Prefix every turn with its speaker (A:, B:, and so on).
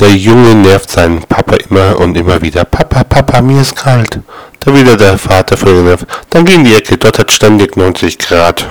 A: Der Junge nervt seinen Papa immer und immer wieder. Papa, Papa, mir ist kalt. Da wieder der Vater voll genervt. Dann geh in die Ecke, dort hat ständig 90 Grad.